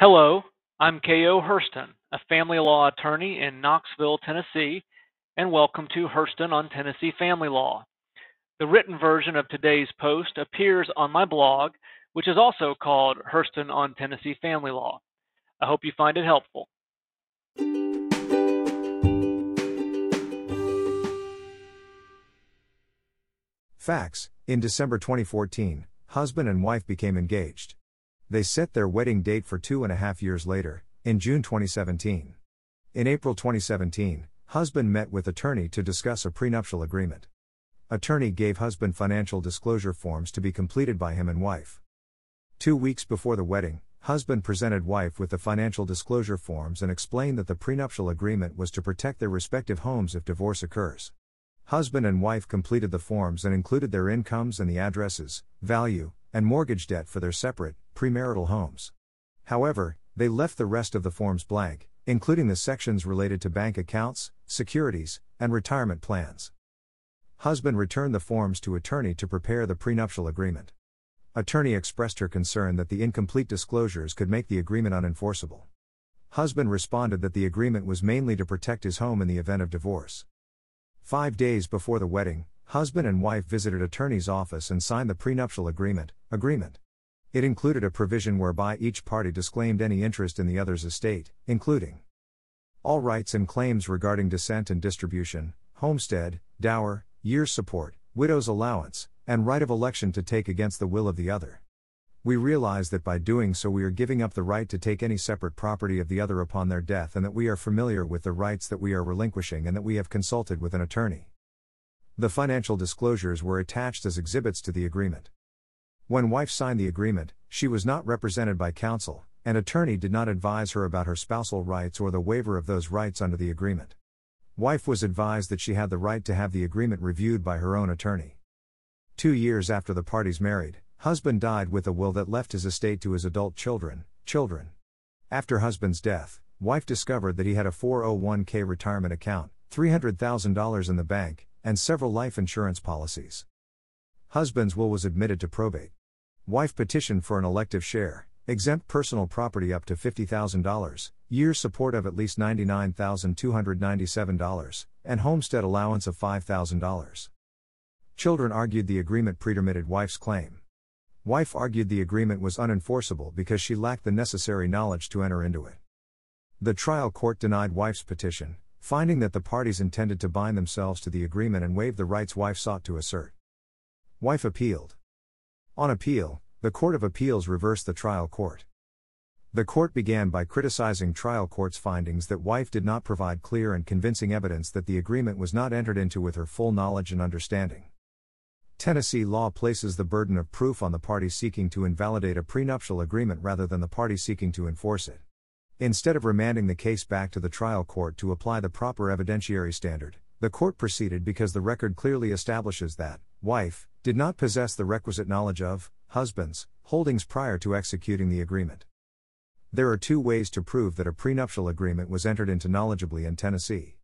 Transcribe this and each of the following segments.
Hello, I'm K.O. Herston, a family law attorney in Knoxville, Tennessee, and welcome to Herston on Tennessee Family Law. The written version of today's post appears on my blog, which is also called Herston on Tennessee Family Law. I hope you find it helpful. Facts In December 2014, husband and wife became engaged. They set their wedding date for two and a half years later, in June 2017. In April 2017, husband met with attorney to discuss a prenuptial agreement. Attorney gave husband financial disclosure forms to be completed by him and wife. Two weeks before the wedding, husband presented wife with the financial disclosure forms and explained that the prenuptial agreement was to protect their respective homes if divorce occurs. Husband and wife completed the forms and included their incomes and the addresses, value, and mortgage debt for their separate, premarital homes. However, they left the rest of the forms blank, including the sections related to bank accounts, securities, and retirement plans. Husband returned the forms to attorney to prepare the prenuptial agreement. Attorney expressed her concern that the incomplete disclosures could make the agreement unenforceable. Husband responded that the agreement was mainly to protect his home in the event of divorce. Five days before the wedding, husband and wife visited attorney's office and signed the prenuptial agreement. Agreement. It included a provision whereby each party disclaimed any interest in the other's estate, including all rights and claims regarding descent and distribution, homestead, dower, year's support, widow's allowance, and right of election to take against the will of the other. We realize that by doing so we are giving up the right to take any separate property of the other upon their death and that we are familiar with the rights that we are relinquishing and that we have consulted with an attorney. The financial disclosures were attached as exhibits to the agreement. When wife signed the agreement, she was not represented by counsel, and attorney did not advise her about her spousal rights or the waiver of those rights under the agreement. Wife was advised that she had the right to have the agreement reviewed by her own attorney. Two years after the parties married, husband died with a will that left his estate to his adult children, children. After husband's death, wife discovered that he had a 401k retirement account, $300,000 in the bank, and several life insurance policies. Husband's will was admitted to probate. Wife petitioned for an elective share, exempt personal property up to $50,000, year support of at least $99,297, and homestead allowance of $5,000. Children argued the agreement pretermitted wife's claim. Wife argued the agreement was unenforceable because she lacked the necessary knowledge to enter into it. The trial court denied wife's petition, finding that the parties intended to bind themselves to the agreement and waive the rights wife sought to assert. Wife appealed. On appeal, the Court of Appeals reversed the trial court. The court began by criticizing trial court's findings that wife did not provide clear and convincing evidence that the agreement was not entered into with her full knowledge and understanding. Tennessee law places the burden of proof on the party seeking to invalidate a prenuptial agreement rather than the party seeking to enforce it. Instead of remanding the case back to the trial court to apply the proper evidentiary standard, the court proceeded because the record clearly establishes that, wife, did not possess the requisite knowledge of, husband's, holdings prior to executing the agreement. There are two ways to prove that a prenuptial agreement was entered into knowledgeably in Tennessee.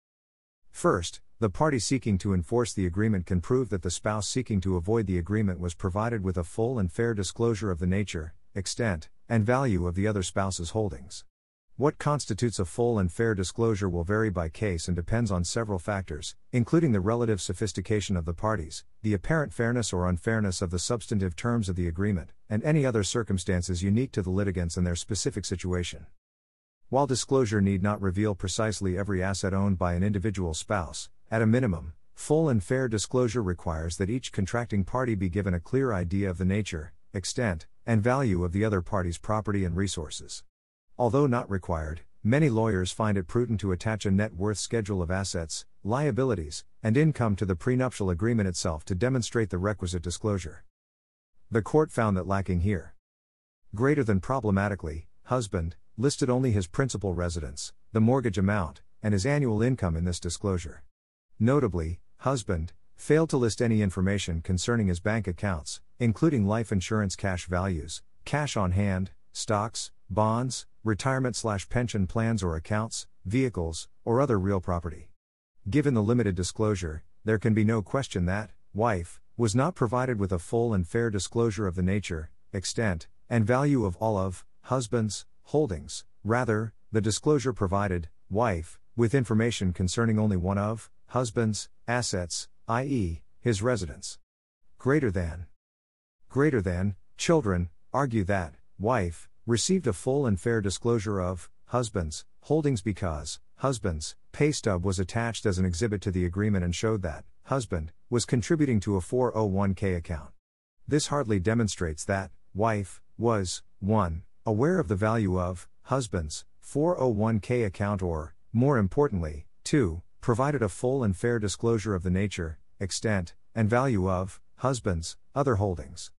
First, the party seeking to enforce the agreement can prove that the spouse seeking to avoid the agreement was provided with a full and fair disclosure of the nature, extent, and value of the other spouse's holdings. What constitutes a full and fair disclosure will vary by case and depends on several factors, including the relative sophistication of the parties, the apparent fairness or unfairness of the substantive terms of the agreement, and any other circumstances unique to the litigants and their specific situation. While disclosure need not reveal precisely every asset owned by an individual spouse, at a minimum, full and fair disclosure requires that each contracting party be given a clear idea of the nature, extent, and value of the other party's property and resources. Although not required, many lawyers find it prudent to attach a net worth schedule of assets, liabilities, and income to the prenuptial agreement itself to demonstrate the requisite disclosure. The court found that lacking here. Greater than problematically, husband listed only his principal residence, the mortgage amount, and his annual income in this disclosure. Notably, husband failed to list any information concerning his bank accounts, including life insurance cash values, cash on hand, stocks, bonds, retirement slash pension plans or accounts, vehicles, or other real property. Given the limited disclosure, there can be no question that, wife, was not provided with a full and fair disclosure of the nature, extent, and value of all of, husband's, holdings, rather, the disclosure provided, wife, with information concerning only one of, husband's, assets, i.e., his residence. Greater than. Greater than, children, argue that, wife, received a full and fair disclosure of, husband's, holdings because, husband's, pay stub was attached as an exhibit to the agreement and showed that, husband, was contributing to a 401k account. This hardly demonstrates that, wife, was, 1. aware of the value of, husband's, 401k account or, more importantly, 2. provided a full and fair disclosure of the nature, extent, and value of, husband's, other holdings.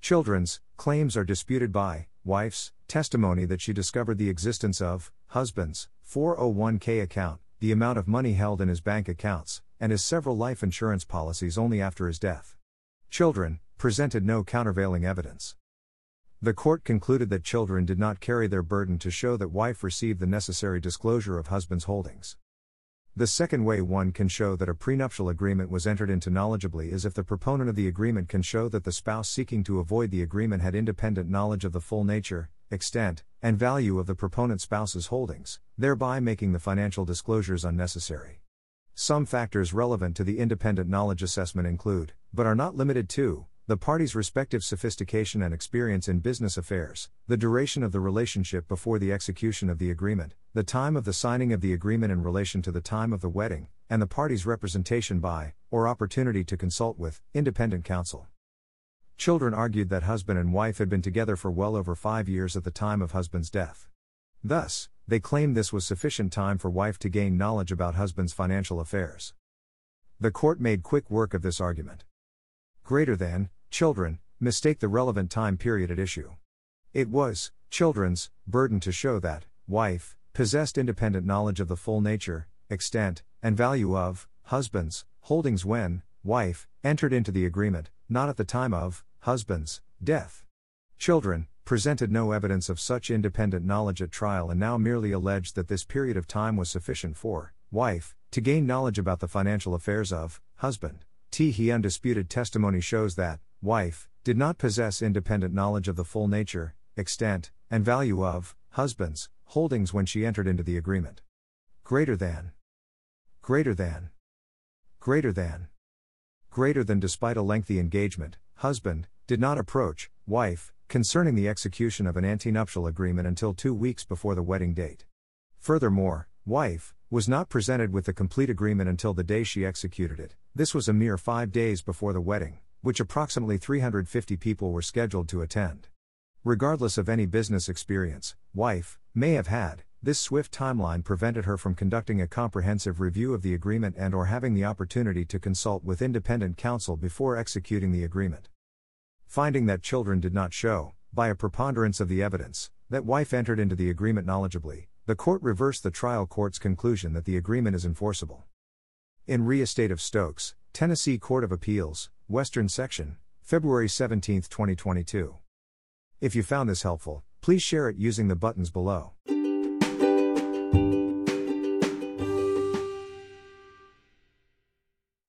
Children's claims are disputed by wife's testimony that she discovered the existence of husband's 401k account, the amount of money held in his bank accounts, and his several life insurance policies only after his death. Children presented no countervailing evidence. The court concluded that children did not carry their burden to show that wife received the necessary disclosure of husband's holdings. The second way one can show that a prenuptial agreement was entered into knowledgeably is if the proponent of the agreement can show that the spouse seeking to avoid the agreement had independent knowledge of the full nature, extent, and value of the proponent spouse's holdings, thereby making the financial disclosures unnecessary. Some factors relevant to the independent knowledge assessment include, but are not limited to, the parties' respective sophistication and experience in business affairs, the duration of the relationship before the execution of the agreement, the time of the signing of the agreement in relation to the time of the wedding, and the parties' representation by, or opportunity to consult with, independent counsel. Children argued that husband and wife had been together for well over five years at the time of husband's death. Thus, they claimed this was sufficient time for wife to gain knowledge about husband's financial affairs. The court made quick work of this argument greater than, children, mistake the relevant time period at issue. It was, children's, burden to show that, wife, possessed independent knowledge of the full nature, extent, and value of, husband's, holdings when, wife, entered into the agreement, not at the time of, husband's, death. Children, presented no evidence of such independent knowledge at trial and now merely alleged that this period of time was sufficient for, wife, to gain knowledge about the financial affairs of, husband. He undisputed testimony shows that, wife, did not possess independent knowledge of the full nature, extent, and value of, husband's, holdings when she entered into the agreement. Greater than. Greater than. Greater than. Greater than despite a lengthy engagement, husband, did not approach, wife, concerning the execution of an antenuptial agreement until two weeks before the wedding date. Furthermore, wife, was not presented with the complete agreement until the day she executed it. This was a mere five days before the wedding, which approximately 350 people were scheduled to attend. Regardless of any business experience, wife may have had, this swift timeline prevented her from conducting a comprehensive review of the agreement and or having the opportunity to consult with independent counsel before executing the agreement. Finding that children did not show, by a preponderance of the evidence, that wife entered into the agreement knowledgeably, the court reversed the trial court's conclusion that the agreement is enforceable. In Re Estate of Stokes, Tennessee Court of Appeals, Western Section, February 17, 2022. If you found this helpful, please share it using the buttons below.